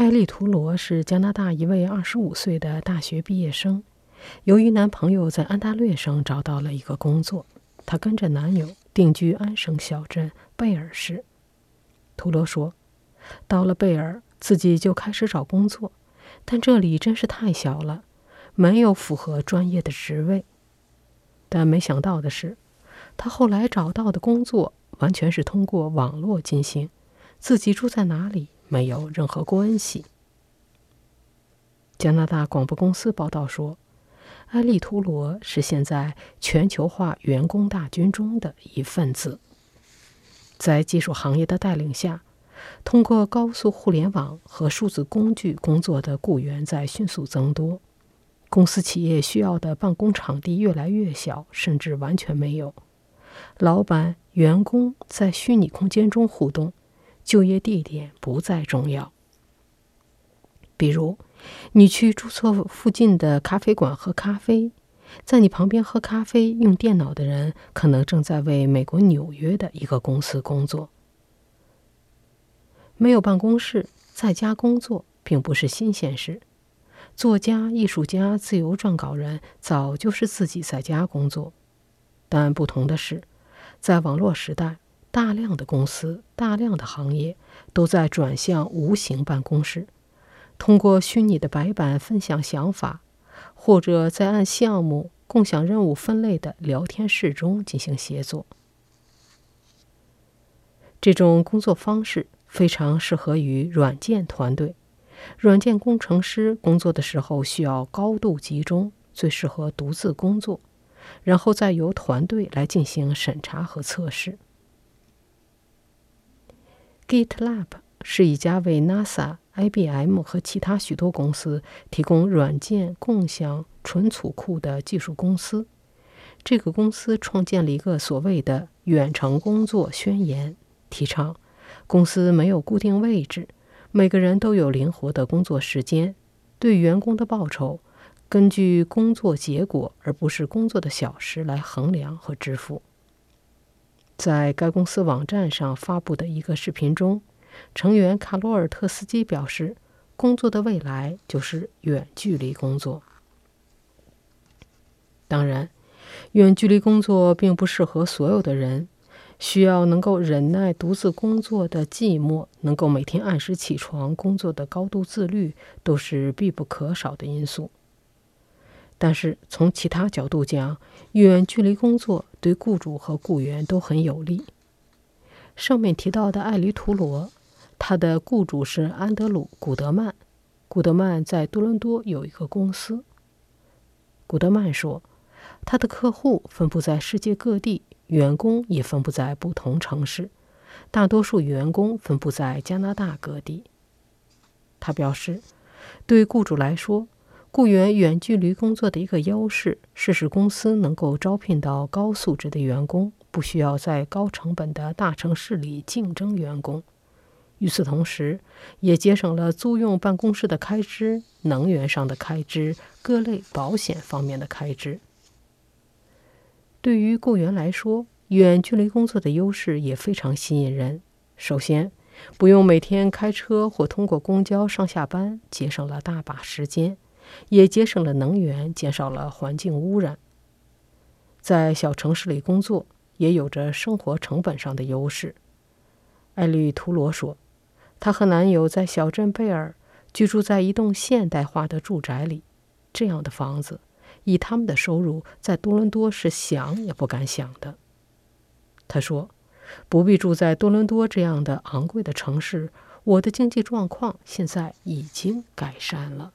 艾丽图罗是加拿大一位二十五岁的大学毕业生。由于男朋友在安大略省找到了一个工作，她跟着男友定居安省小镇贝尔市。图罗说：“到了贝尔，自己就开始找工作，但这里真是太小了，没有符合专业的职位。但没想到的是，她后来找到的工作完全是通过网络进行，自己住在哪里没有任何关系。”加拿大广播公司报道说。埃利图罗是现在全球化员工大军中的一份子。在技术行业的带领下，通过高速互联网和数字工具工作的雇员在迅速增多。公司企业需要的办公场地越来越小，甚至完全没有。老板、员工在虚拟空间中互动，就业地点不再重要。比如。你去注册附近的咖啡馆喝咖啡，在你旁边喝咖啡用电脑的人，可能正在为美国纽约的一个公司工作。没有办公室，在家工作并不是新鲜事。作家、艺术家、自由撰稿人早就是自己在家工作，但不同的是，在网络时代，大量的公司、大量的行业都在转向无形办公室。通过虚拟的白板分享想法，或者在按项目、共享任务分类的聊天室中进行协作。这种工作方式非常适合于软件团队。软件工程师工作的时候需要高度集中，最适合独自工作，然后再由团队来进行审查和测试。GitLab 是一家为 NASA。IBM 和其他许多公司提供软件共享存储库的技术公司。这个公司创建了一个所谓的“远程工作宣言”，提倡公司没有固定位置，每个人都有灵活的工作时间，对员工的报酬根据工作结果而不是工作的小时来衡量和支付。在该公司网站上发布的一个视频中。成员卡罗尔特斯基表示：“工作的未来就是远距离工作。当然，远距离工作并不适合所有的人。需要能够忍耐独自工作的寂寞，能够每天按时起床工作的高度自律，都是必不可少的因素。但是，从其他角度讲，远距离工作对雇主和雇员都很有利。上面提到的艾黎图罗。”他的雇主是安德鲁·古德曼。古德曼在多伦多有一个公司。古德曼说，他的客户分布在世界各地，员工也分布在不同城市，大多数员工分布在加拿大各地。他表示，对雇主来说，雇员远距离工作的一个优势是使公司能够招聘到高素质的员工，不需要在高成本的大城市里竞争员工。与此同时，也节省了租用办公室的开支、能源上的开支、各类保险方面的开支。对于雇员来说，远距离工作的优势也非常吸引人。首先，不用每天开车或通过公交上下班，节省了大把时间，也节省了能源，减少了环境污染。在小城市里工作，也有着生活成本上的优势。艾利图罗说。她和男友在小镇贝尔居住在一栋现代化的住宅里，这样的房子，以他们的收入，在多伦多是想也不敢想的。他说：“不必住在多伦多这样的昂贵的城市，我的经济状况现在已经改善了。”